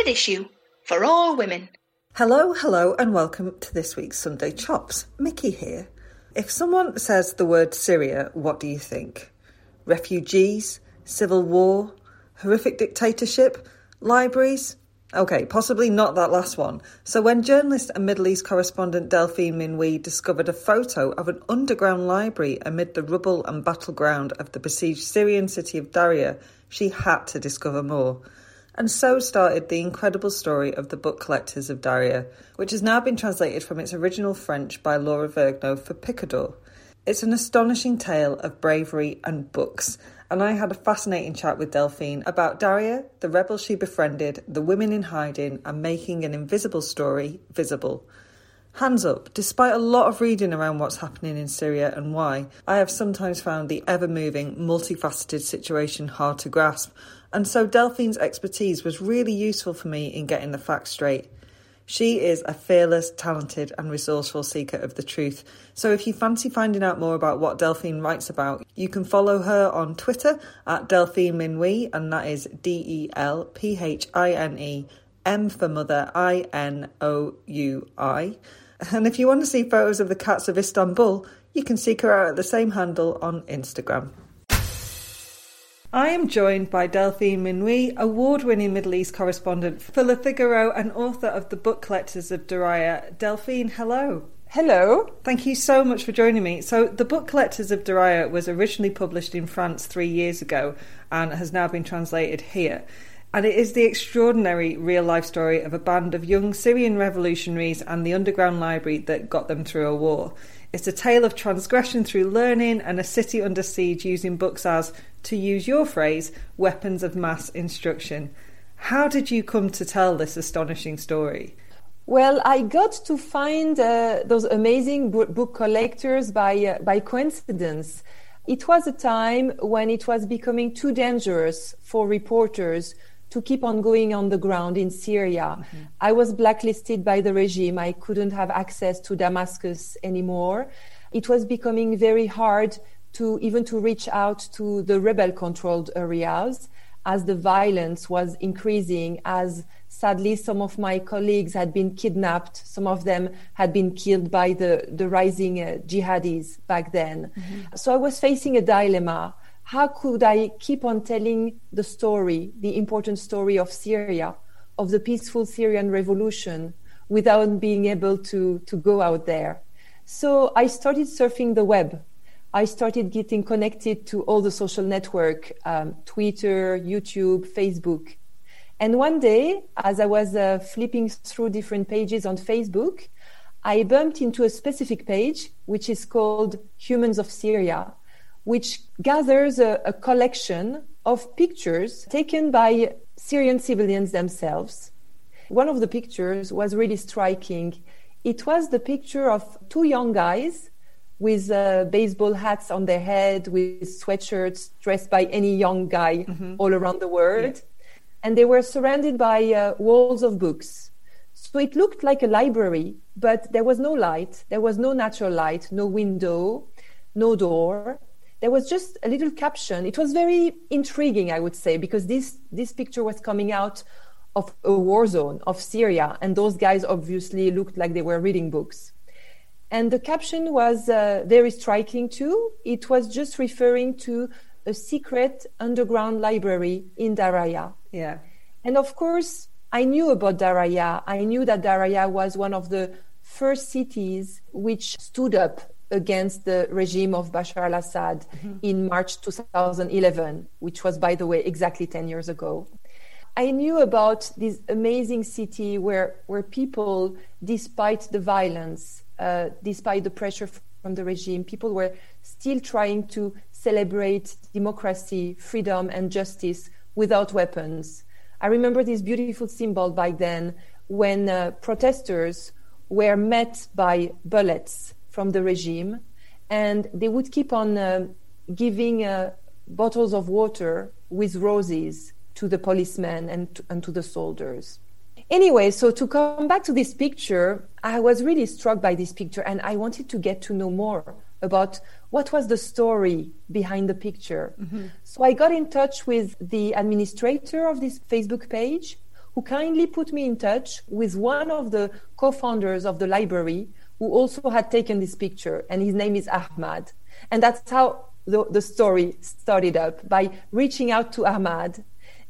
at issue for all women. Hello, hello, and welcome to this week's Sunday Chops. Mickey here. If someone says the word Syria, what do you think? Refugees? Civil war? Horrific dictatorship? Libraries? Okay, possibly not that last one. So, when journalist and Middle East correspondent Delphine Minoui discovered a photo of an underground library amid the rubble and battleground of the besieged Syrian city of Daraya, she had to discover more. And so started the incredible story of the Book Collectors of Daraya, which has now been translated from its original French by Laura Vergnaud for Picador. It's an astonishing tale of bravery and books, and I had a fascinating chat with Delphine about Daraya, the rebels she befriended, the women in hiding, and making an invisible story visible. Hands up, despite a lot of reading around what's happening in Syria and why, I have sometimes found the ever moving, multifaceted situation hard to grasp, and so Delphine's expertise was really useful for me in getting the facts straight. She is a fearless, talented, and resourceful seeker of the truth. So if you fancy finding out more about what Delphine writes about, you can follow her on Twitter at Delphine Minoui, and that is D E L P H I N E M for mother I N O U I. And if you want to see photos of the cats of Istanbul, you can seek her out at the same handle on Instagram. I am joined by Delphine Minoui, award winning Middle East correspondent for Le Figaro and author of The Book Collectors of Daraya. Delphine, hello. Hello. Thank you so much for joining me. So, The Book Collectors of Daraya was originally published in France three years ago and has now been translated here. And it is the extraordinary real life story of a band of young Syrian revolutionaries and the underground library that got them through a war. It's a tale of transgression through learning and a city under siege using books as, to use your phrase, weapons of mass instruction. How did you come to tell this astonishing story? Well, I got to find uh, those amazing book collectors by, uh, by coincidence. It was a time when it was becoming too dangerous for reporters to keep on going on the ground in Syria. Mm-hmm. I was blacklisted by the regime. I couldn't have access to Damascus anymore. It was becoming very hard to even to reach out to the rebel controlled areas as the violence was increasing as sadly some of my colleagues had been kidnapped some of them had been killed by the the rising uh, jihadis back then mm-hmm. so i was facing a dilemma how could I keep on telling the story, the important story of Syria, of the peaceful Syrian revolution, without being able to, to go out there? So I started surfing the web. I started getting connected to all the social network, um, Twitter, YouTube, Facebook. And one day, as I was uh, flipping through different pages on Facebook, I bumped into a specific page, which is called Humans of Syria, which gathers a, a collection of pictures taken by Syrian civilians themselves. One of the pictures was really striking. It was the picture of two young guys with uh, baseball hats on their head, with sweatshirts, dressed by any young guy mm-hmm. all around the world. Yeah. And they were surrounded by uh, walls of books. So it looked like a library, but there was no light. There was no natural light, no window, no door there was just a little caption. It was very intriguing, I would say, because this this picture was coming out of a war zone of Syria, and those guys obviously looked like they were reading books. And the caption was uh, very striking too. It was just referring to a secret underground library in Daraya. Yeah. And of course, I knew about Daraya. I knew that Daraya was one of the first cities which stood up against the regime of Bashar al Assad mm-hmm. in March 2011, which was, by the way, exactly 10 years ago. I knew about this amazing city where, where people, despite the violence, uh, despite the pressure from the regime, people were still trying to celebrate democracy, freedom, and justice without weapons. I remember this beautiful symbol back then when uh, protesters were met by bullets from the regime, and they would keep on uh, giving uh, bottles of water with roses to the policemen and to, and to the soldiers. Anyway, so to come back to this picture, I was really struck by this picture and I wanted to get to know more about what was the story behind the picture. Mm-hmm. So I got in touch with the administrator of this Facebook page who kindly put me in touch with one of the co-founders of the library who also had taken this picture and his name is Ahmad. And that's how the, the story started up by reaching out to Ahmad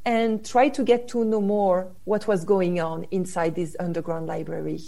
and try to get to know more what was going on inside this underground library.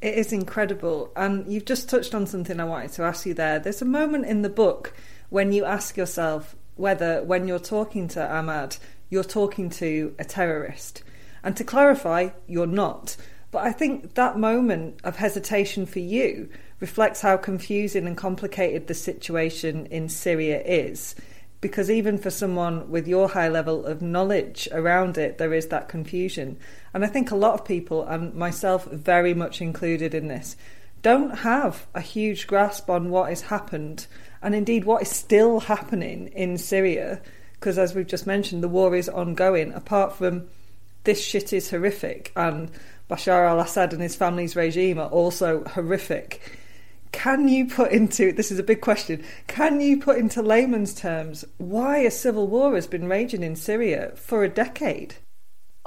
It is incredible. And you've just touched on something I wanted to ask you there. There's a moment in the book when you ask yourself whether, when you're talking to Ahmad, you're talking to a terrorist. And to clarify, you're not. But I think that moment of hesitation for you reflects how confusing and complicated the situation in Syria is because even for someone with your high level of knowledge around it, there is that confusion. And I think a lot of people, and myself very much included in this, don't have a huge grasp on what has happened and indeed what is still happening in Syria. Because as we've just mentioned, the war is ongoing. Apart from this shit is horrific, and Bashar al Assad and his family's regime are also horrific. Can you put into this is a big question can you put into layman's terms why a civil war has been raging in syria for a decade?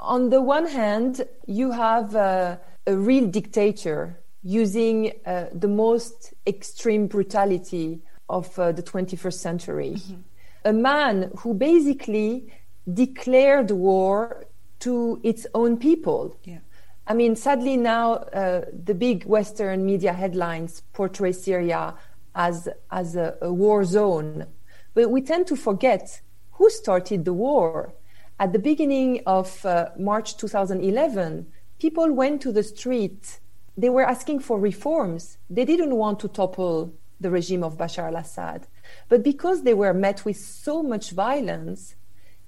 On the one hand you have a real dictator using uh, the most extreme brutality of uh, the 21st century. Mm-hmm. a man who basically declared war to its own people. Yeah I mean, sadly now uh, the big Western media headlines portray Syria as as a, a, war zone, but we tend to forget who started the war. At the beginning of uh, March 2011, people went to the street. They were asking for reforms. They didn't want to topple the regime of Bashar al-Assad, but because they were met with so much violence,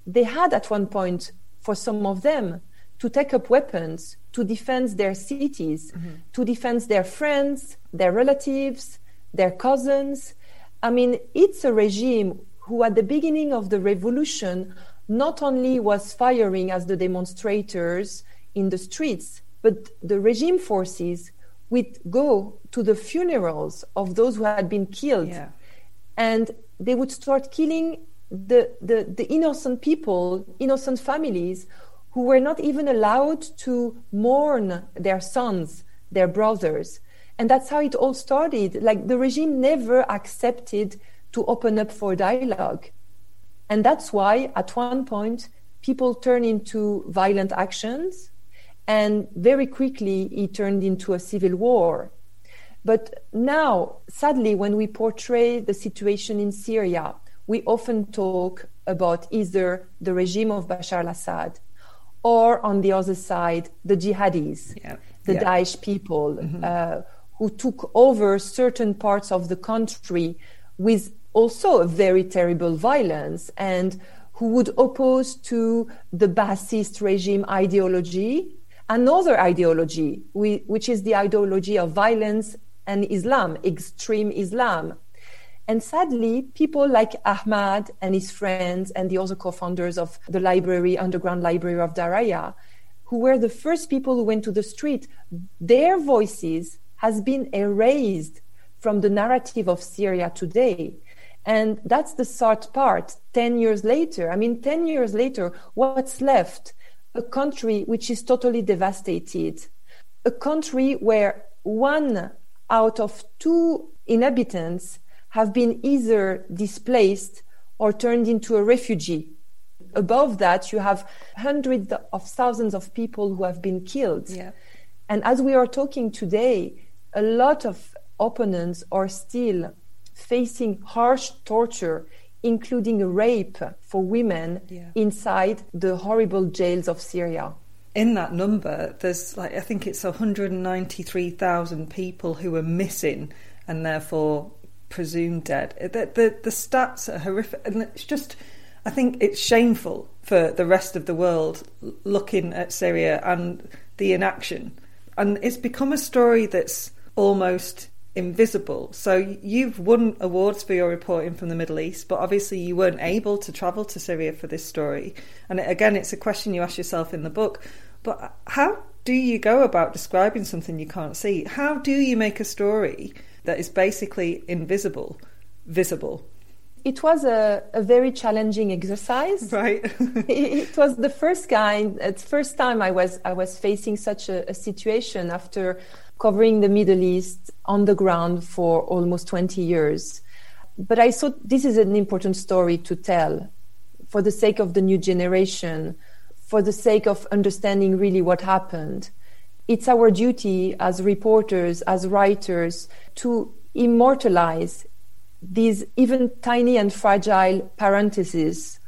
they had at one point, for some of them, to take up weapons to defend their cities, mm-hmm. to defend their friends, their relatives, their cousins. I mean, it's a regime who, at the beginning of the revolution, not only was firing as the demonstrators in the streets, but the regime forces would go to the funerals of those who had been killed. Yeah. And they would start killing the, the, the innocent people, innocent families who were not even allowed to mourn their sons, their brothers. And that's how it all started. Like the regime never accepted to open up for dialogue. And that's why at one point people turned into violent actions and very quickly it turned into a civil war. But now, sadly, when we portray the situation in Syria, we often talk about either the regime of Bashar al Assad or on the other side, the jihadis, yeah. the yeah. Daesh people mm-hmm. uh, who took over certain parts of the country with also a very terrible violence and who would oppose to the Ba'athist regime ideology another ideology, which is the ideology of violence and Islam, extreme Islam. And sadly, people like Ahmad and his friends and the other co-founders of the library, underground library of Daraya, who were the first people who went to the street, their voices has been erased from the narrative of Syria today. And that's the sad part. 10 years later, I mean, 10 years later, what's left? A country which is totally devastated. A country where one out of two inhabitants have been either displaced or turned into a refugee. Above that, you have hundreds of thousands of people who have been killed. Yeah. And as we are talking today, a lot of opponents are still facing harsh torture, including rape for women yeah. inside the horrible jails of Syria. In that number, there's like I think it's 193,000 people who are missing and therefore presumed dead. The, the, the stats are horrific, and it's just, I think it's shameful for the rest of the world looking at Syria and the inaction. And it's become a story that's almost invisible. So you've won awards for your reporting from the Middle East, but obviously you weren't able to travel to Syria for this story. And again, it's a question you ask yourself in the book. But how do you go about describing something you can't see? How do you make a story that is basically invisible visible? it was a, a very challenging exercise. Right. it, was the first kind, it's first time I was I was facing such a, a situation after covering the Middle East on the ground for almost 20 years. But I thought this is an important story to tell for the sake of the new generation, for the sake of understanding really what happened. It's our duty as reporters, as writers, to immortalize these even tiny and fragile parentheses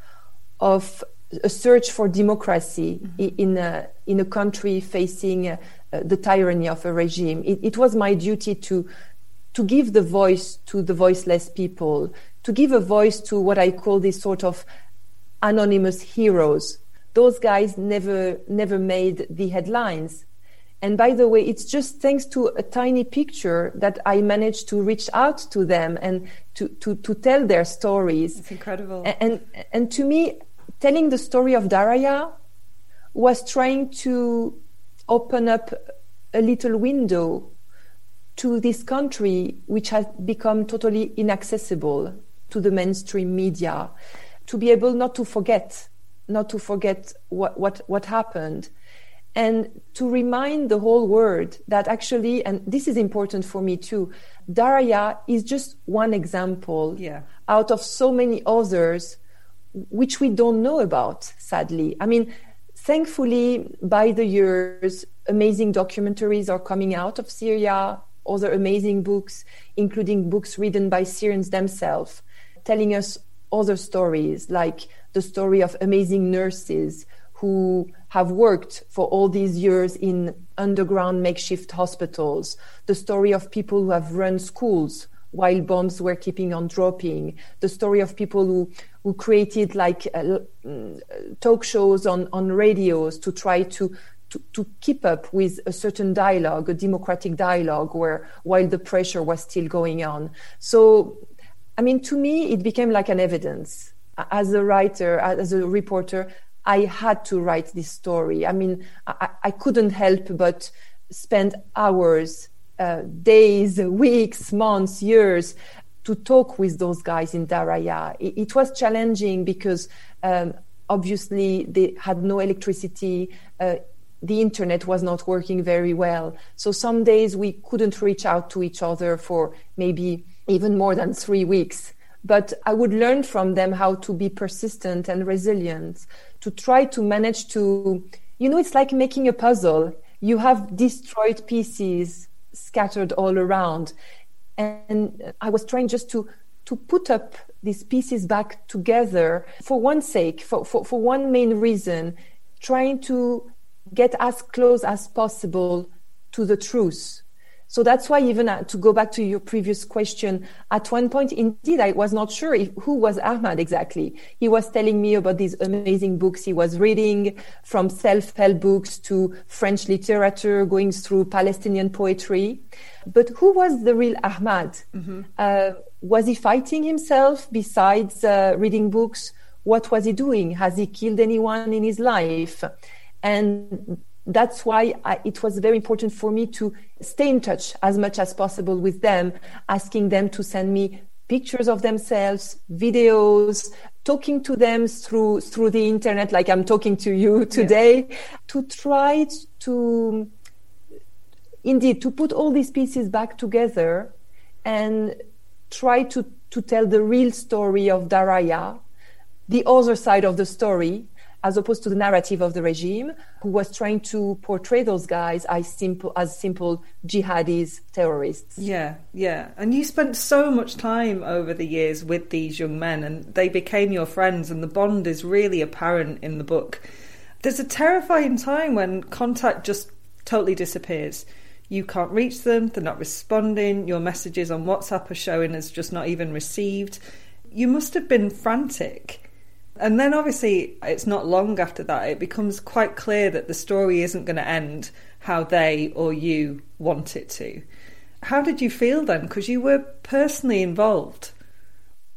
of a search for democracy mm-hmm. in a in a country facing uh, the tyranny of a regime. It, it, was my duty to to give the voice to the voiceless people, to give a voice to what I call these sort of anonymous heroes. Those guys never never made the headlines, and by the way, it's just thanks to a tiny picture that I managed to reach out to them and to, to, to tell their stories. It's incredible. And, and, and to me, telling the story of Daraya was trying to open up a little window to this country which has become totally inaccessible to the mainstream media to be able not to forget not to forget what what what happened and to remind the whole world that actually, and this is important for me too, Daraya is just one example yeah. out of so many others which we don't know about, sadly. I mean, thankfully, by the years, amazing documentaries are coming out of Syria, other amazing books, including books written by Syrians themselves, telling us other stories, like the story of amazing nurses who have worked for all these years in underground makeshift hospitals, the story of people who have run schools while bombs were keeping on dropping, the story of people who, who created like uh, mm, talk shows on, on radios to try to, to, to keep up with a certain dialogue, a democratic dialogue, where while the pressure was still going on. So, I mean, to me, it became like an evidence. As a writer, as a reporter, I had to write this story. I mean, I, I couldn't help but spend hours, uh, days, weeks, months, years to talk with those guys in Daraya. It, it was challenging because um, obviously they had no electricity. Uh, the internet was not working very well. So some days we couldn't reach out to each other for maybe even more than three weeks. But I would learn from them how to be persistent and resilient to try to manage to, you know, it's like making a puzzle. You have destroyed pieces scattered all around. And I was trying just to, to put up these pieces back together for one sake, for, for, for one main reason, trying to get as close as possible to the truth so that's why even uh, to go back to your previous question, at one point, indeed, I was not sure if, who was Ahmad exactly. He was telling me about these amazing books he was reading from self-help books to French literature, going through Palestinian poetry. But who was the real Ahmad? Mm-hmm. Uh, was he fighting himself besides uh, reading books? What was he doing? Has he killed anyone in his life? And that's why I, it was very important for me to stay in touch as much as possible with them, asking them to send me pictures of themselves, videos, talking to them through through the internet, like I'm talking to you today, yeah. to try to indeed to put all these pieces back together and try to to tell the real story of Daraya, the other side of the story, as opposed to the narrative of the regime, who was trying to portray those guys as simple as simple jihadis, terrorists. Yeah, yeah. And you spent so much time over the years with these young men, and they became your friends, and the bond is really apparent in the book. There's a terrifying time when contact just totally disappears. You can't reach them, they're not responding, your messages on WhatsApp are showing as just not even received. You must have been frantic. And then obviously, it's not long after that, it becomes quite clear that the story isn't going to end how they or you want it to. How did you feel then? Because you were personally involved.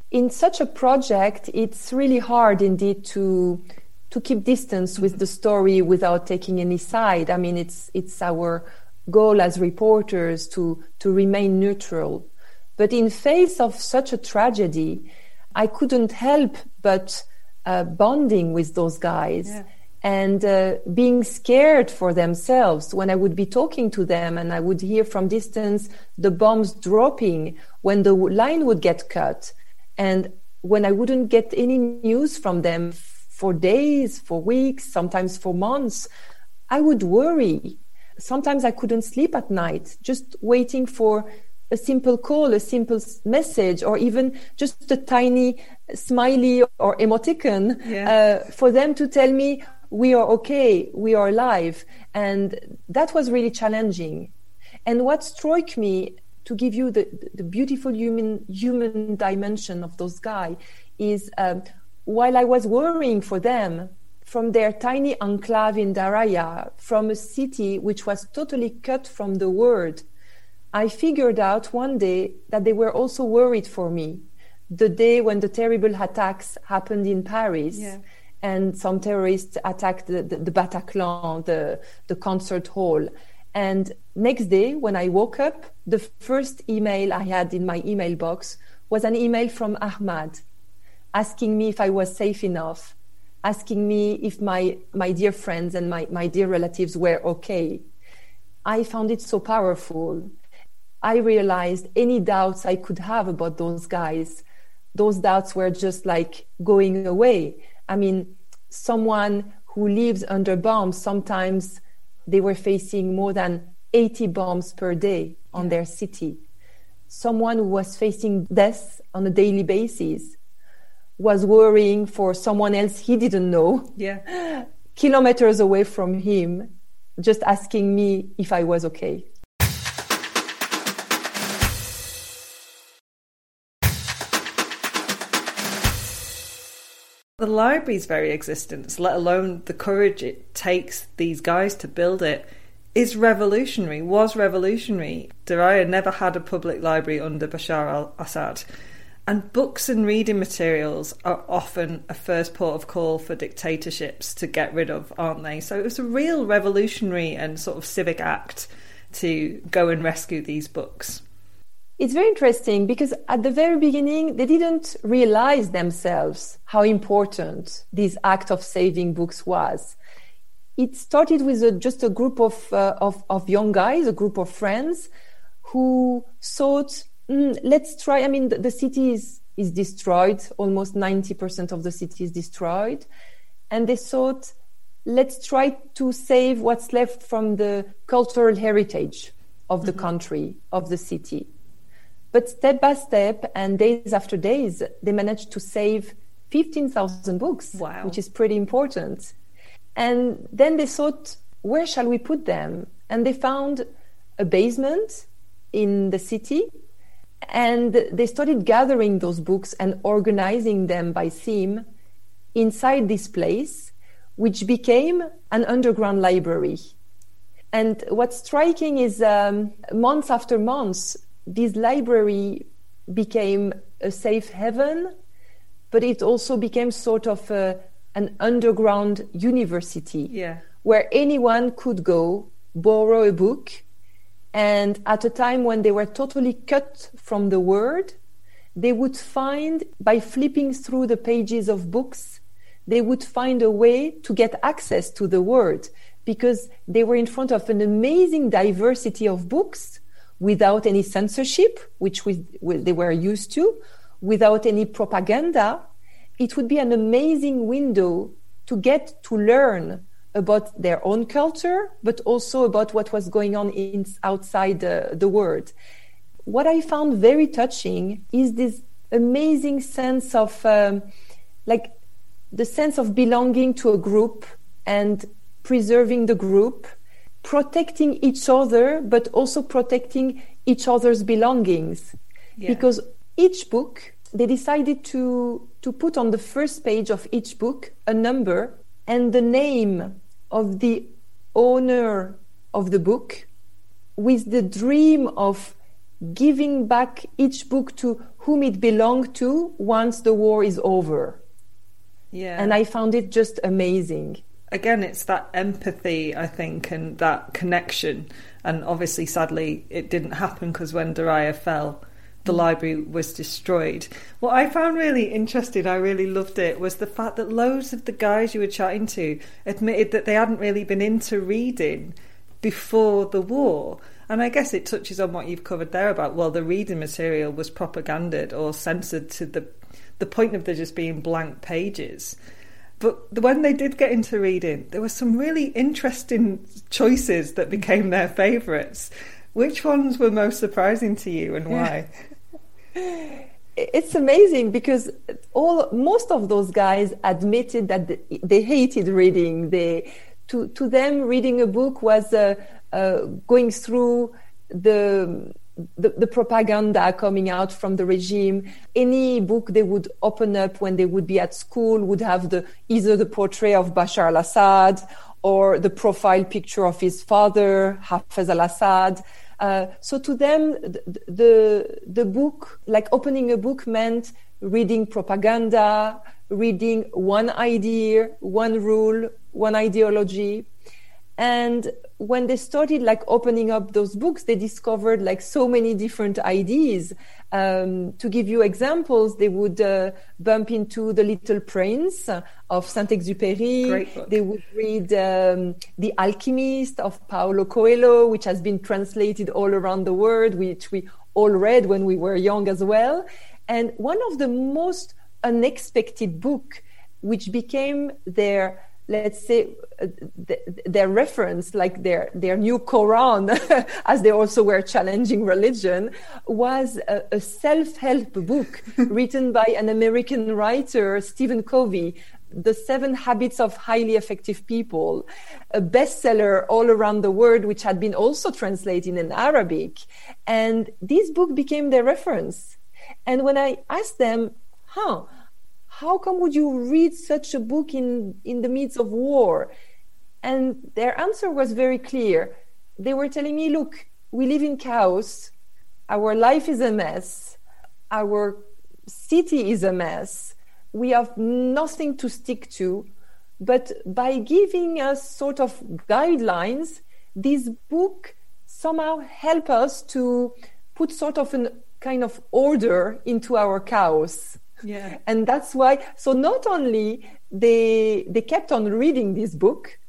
In such a project, it's really hard indeed to to keep distance with the story without taking any side. I mean, it's it's our goal as reporters to to remain neutral. But in face of such a tragedy, I couldn't help but uh, bonding with those guys. Yeah and uh, being scared for themselves when I would be talking to them and I would hear from distance the bombs dropping when the line would get cut and when I wouldn't get any news from them for days, for weeks, sometimes for months, I would worry. Sometimes I couldn't sleep at night, just waiting for a simple call, a simple message, or even just a tiny smiley or emoticon yeah. uh, for them to tell me, we are okay, we are alive. And that was really challenging. And what struck me to give you the, the beautiful human human dimension of those guys is um, while I was worrying for them from their tiny enclave in Daraya, from a city which was totally cut from the world, I figured out one day that they were also worried for me. The day when the terrible attacks happened in Paris. Yeah and some terrorists attacked the, the, the Bataclan, the, the concert hall. And next day, when I woke up, the first email I had in my email box was an email from Ahmad asking me if I was safe enough, asking me if my, my dear friends and my, my dear relatives were okay. I found it so powerful. I realized any doubts I could have about those guys, those doubts were just like going away. I mean, someone who lives under bombs, sometimes they were facing more than 80 bombs per day on their city. Someone who was facing death on a daily basis was worrying for someone else he didn't know. Yeah. Kilometers away from him, just asking me if I was okay. The library's very existence, let alone the courage it takes these guys to build it, is revolutionary, was revolutionary. Daraya never had a public library under Bashar al Assad. And books and reading materials are often a first port of call for dictatorships to get rid of, aren't they? So it was a real revolutionary and sort of civic act to go and rescue these books. It's very interesting because at the very beginning, they didn't realize themselves how important this act of saving books was. It started with a, just a group of, uh, of, of, young guys, a group of friends who thought, mm, let's try. I mean, the, the city is, is destroyed. Almost 90% of the city is destroyed. And they thought, let's try to save what's left from the cultural heritage of the mm-hmm. country, of the city. But step by step and days after days, they managed to save 15,000 books, wow. which is pretty important. And then they thought, where shall we put them? And they found a basement in the city and they started gathering those books and organizing them by theme inside this place, which became an underground library. And what's striking is um, months after months, this library became a safe haven, but it also became sort of a, an underground university yeah. where anyone could go, borrow a book, and at a time when they were totally cut from the world, they would find, by flipping through the pages of books, they would find a way to get access to the world because they were in front of an amazing diversity of books without any censorship, which we, they were used to, without any propaganda, it would be an amazing window to get to learn about their own culture, but also about what was going on in, outside the, the world. What I found very touching is this amazing sense of, um, like, the sense of belonging to a group and preserving the group protecting each other, but also protecting each other's belongings. Yeah. Because each book, they decided to, to put on the first page of each book a number and the name of the owner of the book with the dream of giving back each book to whom it belonged to once the war is over. Yeah. And I found it just amazing again, it's that empathy, I think, and that connection. And obviously, sadly, it didn't happen because when Daraya fell, the mm. library was destroyed. What I found really interesting, I really loved it, was the fact that loads of the guys you were chatting to admitted that they hadn't really been into reading before the war. And I guess it touches on what you've covered there about well, the reading material was propaganded or censored to the the point of there just being blank pages. But when they did get into reading, there were some really interesting choices that became their favourites. Which ones were most surprising to you and why? it's amazing because all most of those guys admitted that they hated reading. They to to them reading a book was uh, uh, going through the, the, the propaganda coming out from the regime. Any book they would open up when they would be at school would have the either the portrait of Bashar al-Assad or the profile picture of his father, Hafez al-Assad. Uh, so to them, the, the, the book, like opening a book, meant reading propaganda, reading one idea, one rule, one ideology, and when they started like opening up those books, they discovered like so many different ideas. Um, to give you examples, they would uh, bump into The Little Prince of Saint-Exupéry. They would read um, The Alchemist of Paulo Coelho, which has been translated all around the world, which we all read when we were young as well. And one of the most unexpected book, which became their let's say uh, their reference like their their new quran as they also were challenging religion was a, a self-help book written by an american writer stephen covey the seven habits of highly effective people a bestseller all around the world which had been also translated in arabic. And this book became their reference. And when i asked them huh how come would you read such a book in, in the midst of war? And their answer was very clear. They were telling me, look, we live in chaos. Our life is a mess. Our city is a mess. We have nothing to stick to. But by giving us sort of guidelines, this book somehow help us to put sort of a kind of order into our chaos. Yeah. And that's why, so not only they, they kept on reading this book,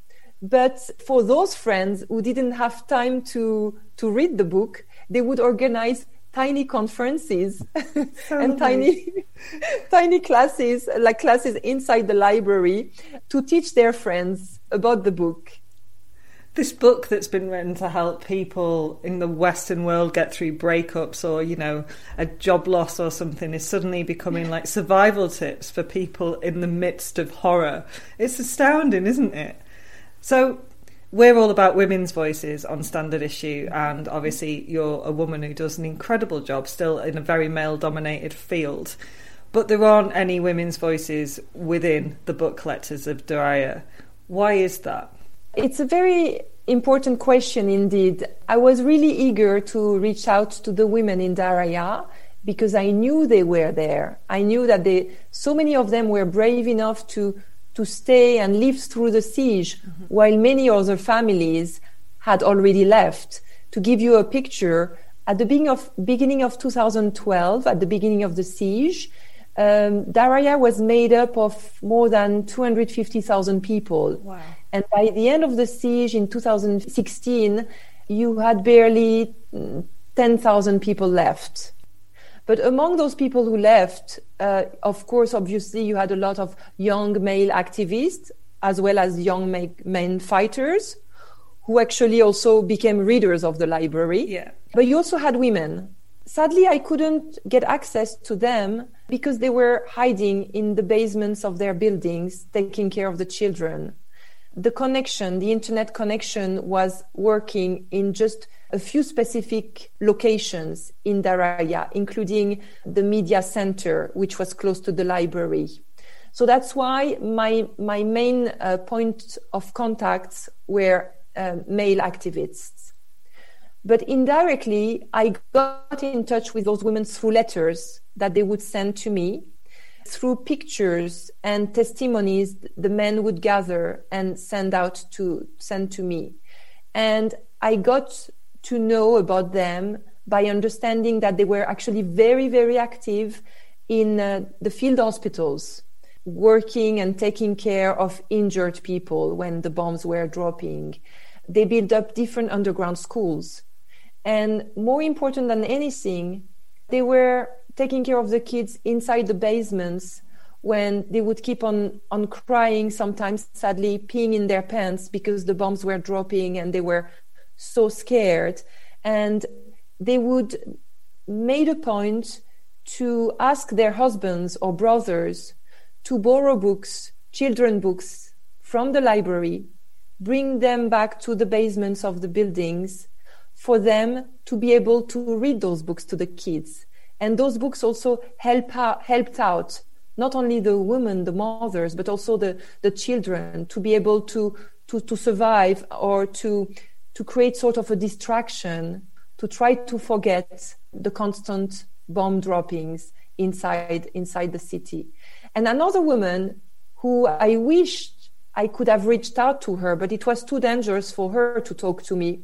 but for those friends who didn't have time to, to read the book, they would organize tiny conferences and tiny tiny classes like classes inside the library to teach their friends about the book this book that's been written to help people in the Western world get through breakups or, you know, a job loss or something is suddenly becoming like survival tips for people in the midst of horror. It's astounding, isn't it? So, we're all about women's voices on Standard Issue, and obviously, you're a woman who does an incredible job still in a very male dominated field. But there aren't any women's voices within the book collectors of Daraya. Why is that? It's a very important question indeed. I was really eager to reach out to the women in Daraya because I knew they were there. I knew that they, so many of them were brave enough to, to stay and live through the siege, mm-hmm. while many other families had already left. To give you a picture, at the beginning of, beginning of 2012, at the beginning of the siege, um, Daraya was made up of more than 250,000 people. Wow. And by the end of the siege in 2016, you had barely 10,000 people left. But among those people who left, uh, of course, obviously, you had a lot of young male activists as well as young men fighters who actually also became readers of the library. Yeah. But you also had women. Sadly, I couldn't get access to them because they were hiding in the basements of their buildings, taking care of the children the connection, the internet connection was working in just a few specific locations in Daraya, including the media center, which was close to the library. So that's why my, my main uh, point of contacts were uh, male activists. But indirectly, I got in touch with those women through letters that they would send to me through pictures and testimonies the men would gather and send out to send to me and i got to know about them by understanding that they were actually very, very active in uh, the field hospitals, working and taking care of injured people when the bombs were dropping. They built up different underground schools. And more important than anything, they were taking care of the kids inside the basements when they would keep on, on crying, sometimes sadly peeing in their pants because the bombs were dropping and they were so scared. And they would made a point to ask their husbands or brothers to borrow books, children books from the library, bring them back to the basements of the buildings for them to be able to read those books to the kids. And those books also help out, helped out not only the women, the mothers, but also the, the children to be able to, to, to survive or to, to create sort of a distraction to try to forget the constant bomb droppings inside inside the city. And another woman who I wished I could have reached out to her, but it was too dangerous for her to talk to me,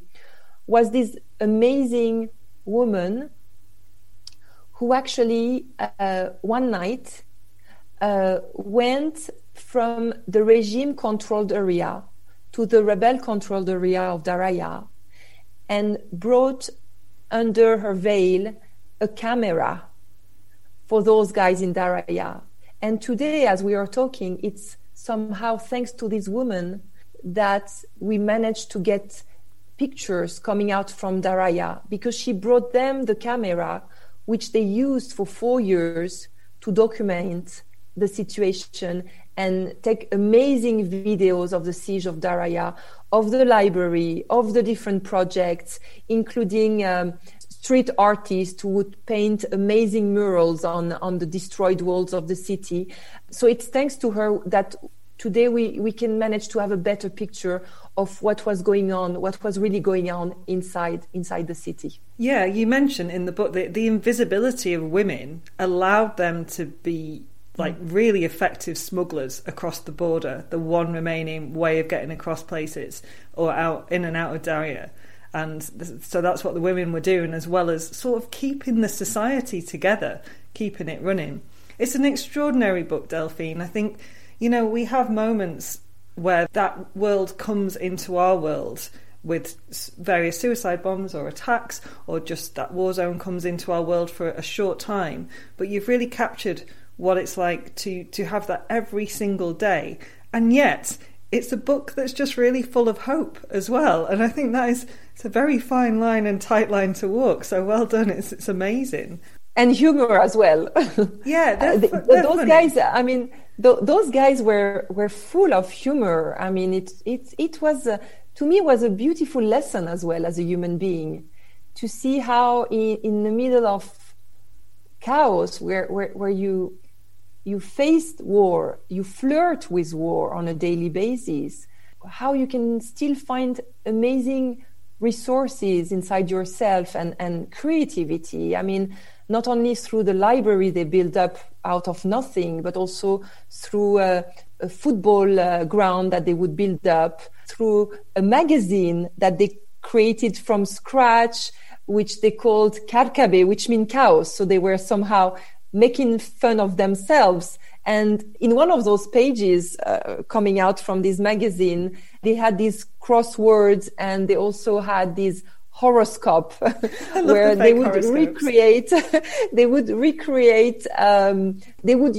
was this amazing woman who actually uh, one night uh, went from the regime controlled area to the rebel controlled area of Daraya and brought under her veil a camera for those guys in Daraya. And today, as we are talking, it's somehow thanks to this woman that we managed to get pictures coming out from Daraya because she brought them the camera, which they used for four years to document the situation and take amazing videos of the siege of Daraya, of the library, of the different projects, including um, street artists who would paint amazing murals on, on the destroyed walls of the city. So it's thanks to her that today we, we can manage to have a better picture of what was going on, what was really going on inside inside the city. Yeah, you mentioned in the book that the invisibility of women allowed them to be like mm. really effective smugglers across the border, the one remaining way of getting across places or out in and out of Daraya. And so that's what the women were doing, as well as sort of keeping the society together, keeping it running. It's an extraordinary book, Delphine. I think, you know, we have moments where that world comes into our world with various suicide bombs or attacks, or just that war zone comes into our world for a short time. But you've really captured what it's like to to have that every single day. And yet it's a book that's just really full of hope as well. And i think that is it's a very fine line and tight line to walk. So well done. It's it's amazing and humor as well yeah uh, those funny. guys i mean th- those guys were were full of humor i mean it it it was a, to me was a beautiful lesson as well as a human being to see how in, in the middle of chaos where where, where you you faced war, you flirt with war on a daily basis, how you can still find amazing resources inside yourself and, and creativity. I mean, not only through the library they build up out of nothing, but also through a, a football uh, ground that they would build up, through a magazine that they created from scratch, which they called Karkabe, which means chaos. So they were somehow making fun of themselves. And in one of those pages uh, coming out from this magazine, they had these crosswords and they also had these horoscope where the they would recreate they would recreate um, they would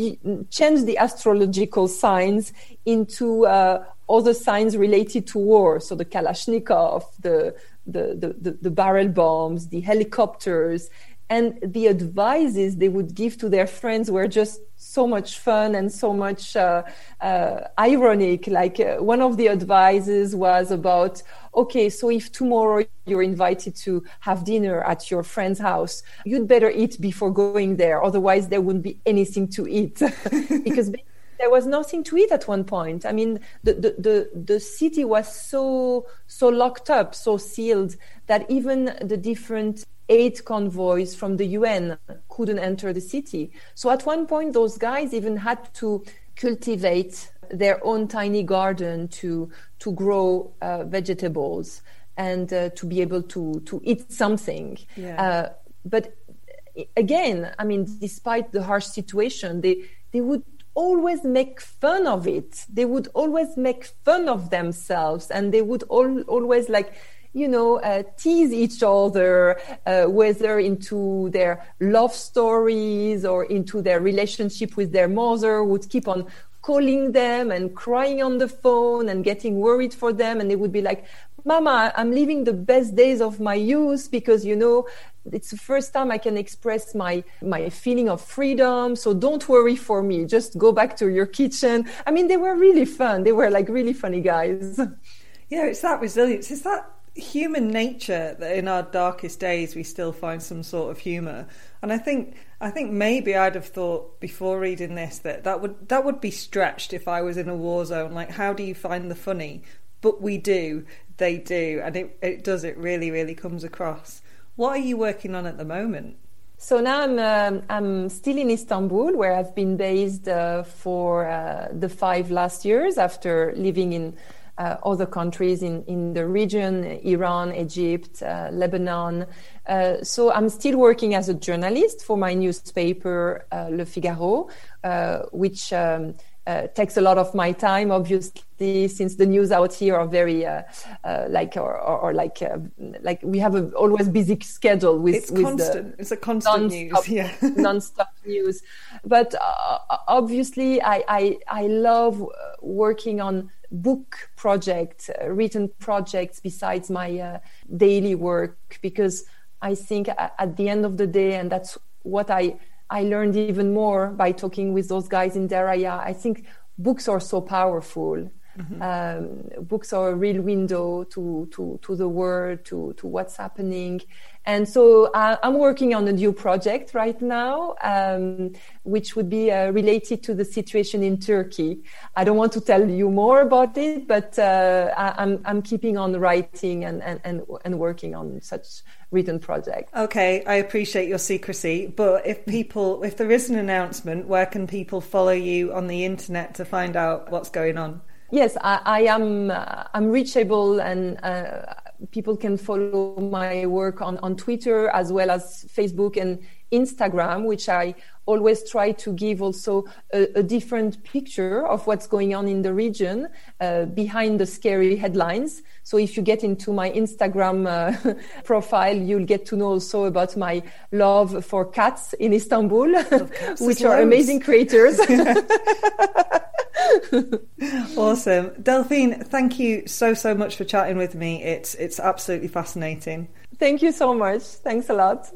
change the astrological signs into uh, other signs related to war. So the kalashnikov the the, the, the barrel bombs the helicopters and the advices they would give to their friends were just so much fun and so much uh, uh, ironic. Like uh, one of the advices was about, okay, so if tomorrow you're invited to have dinner at your friend's house, you'd better eat before going there. Otherwise, there wouldn't be anything to eat because there was nothing to eat at one point. I mean, the, the, the, the, city was so, so locked up, so sealed that even the different aid convoys from the UN couldn't enter the city. So at one point, those guys even had to cultivate their own tiny garden to, to grow uh, vegetables. and uh, to be able to to eat something. Yeah. Uh, but again, I mean, despite the harsh situation, they they would always make fun of it. They would always make fun of themselves, and they would all, always like you know, uh, tease each other, uh, whether into their love stories or into their relationship with their mother, would keep on calling them and crying on the phone and getting worried for them. And they would be like, Mama, I'm living the best days of my youth because, you know, it's the first time I can express my, my feeling of freedom. So don't worry for me. Just go back to your kitchen. I mean, they were really fun. They were like really funny guys. Yeah, it's that resilience. It's that human nature that in our darkest days we still find some sort of humor. And I think I think maybe I'd have thought before reading this that that would that would be stretched if I was in a war zone. Like, how do you find the funny? But we do, they do, and it it does. It really, really comes across. What are you working on at the moment? So now I'm um, I'm still in Istanbul, where I've been based uh, for uh, the five last years after living in uh, other countries in, in the region, Iran, Egypt, uh, Lebanon. Uh, so I'm still working as a journalist for my newspaper, uh, Le Figaro, uh, which um, uh, takes a lot of my time, obviously, since the news out here are very like or, or, or like like we have a always busy schedule with it's with constant. The it's a constant news, yeah, non-stop news. But obviously, I, I I love working on book projects, uh, written projects besides my uh, daily work because I think at the end of the day, and that's what I I learned even more by talking with those guys in Daraya. I think books are so powerful. Mm-hmm. Um, books are a real window to, to, to the world, to, to what's happening. And so uh, I'm working on a new project right now, um, which would be uh, related to the situation in Turkey. I don't want to tell you more about it, but uh, I, am I'm, I'm keeping on writing and, and, and, and working on such written projects. Okay, I appreciate your secrecy, but if people, if there is an announcement, where can people follow you on the internet to find out what's going on? Yes, I, I am. Uh, I'm reachable, and uh, people can follow my work on, on Twitter as well as Facebook and Instagram, which I always try to give also a, a different picture of what's going on in the region uh, behind the scary headlines. So if you get into my Instagram uh, profile, you'll get to know also about my love for cats in Istanbul, which are amazing creators. awesome. Delphine, thank you so, so much for chatting with me. It's, it's absolutely fascinating. Thank you so much. Thanks a lot.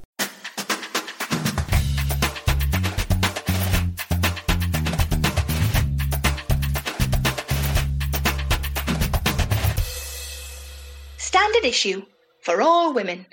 Standard issue for all women.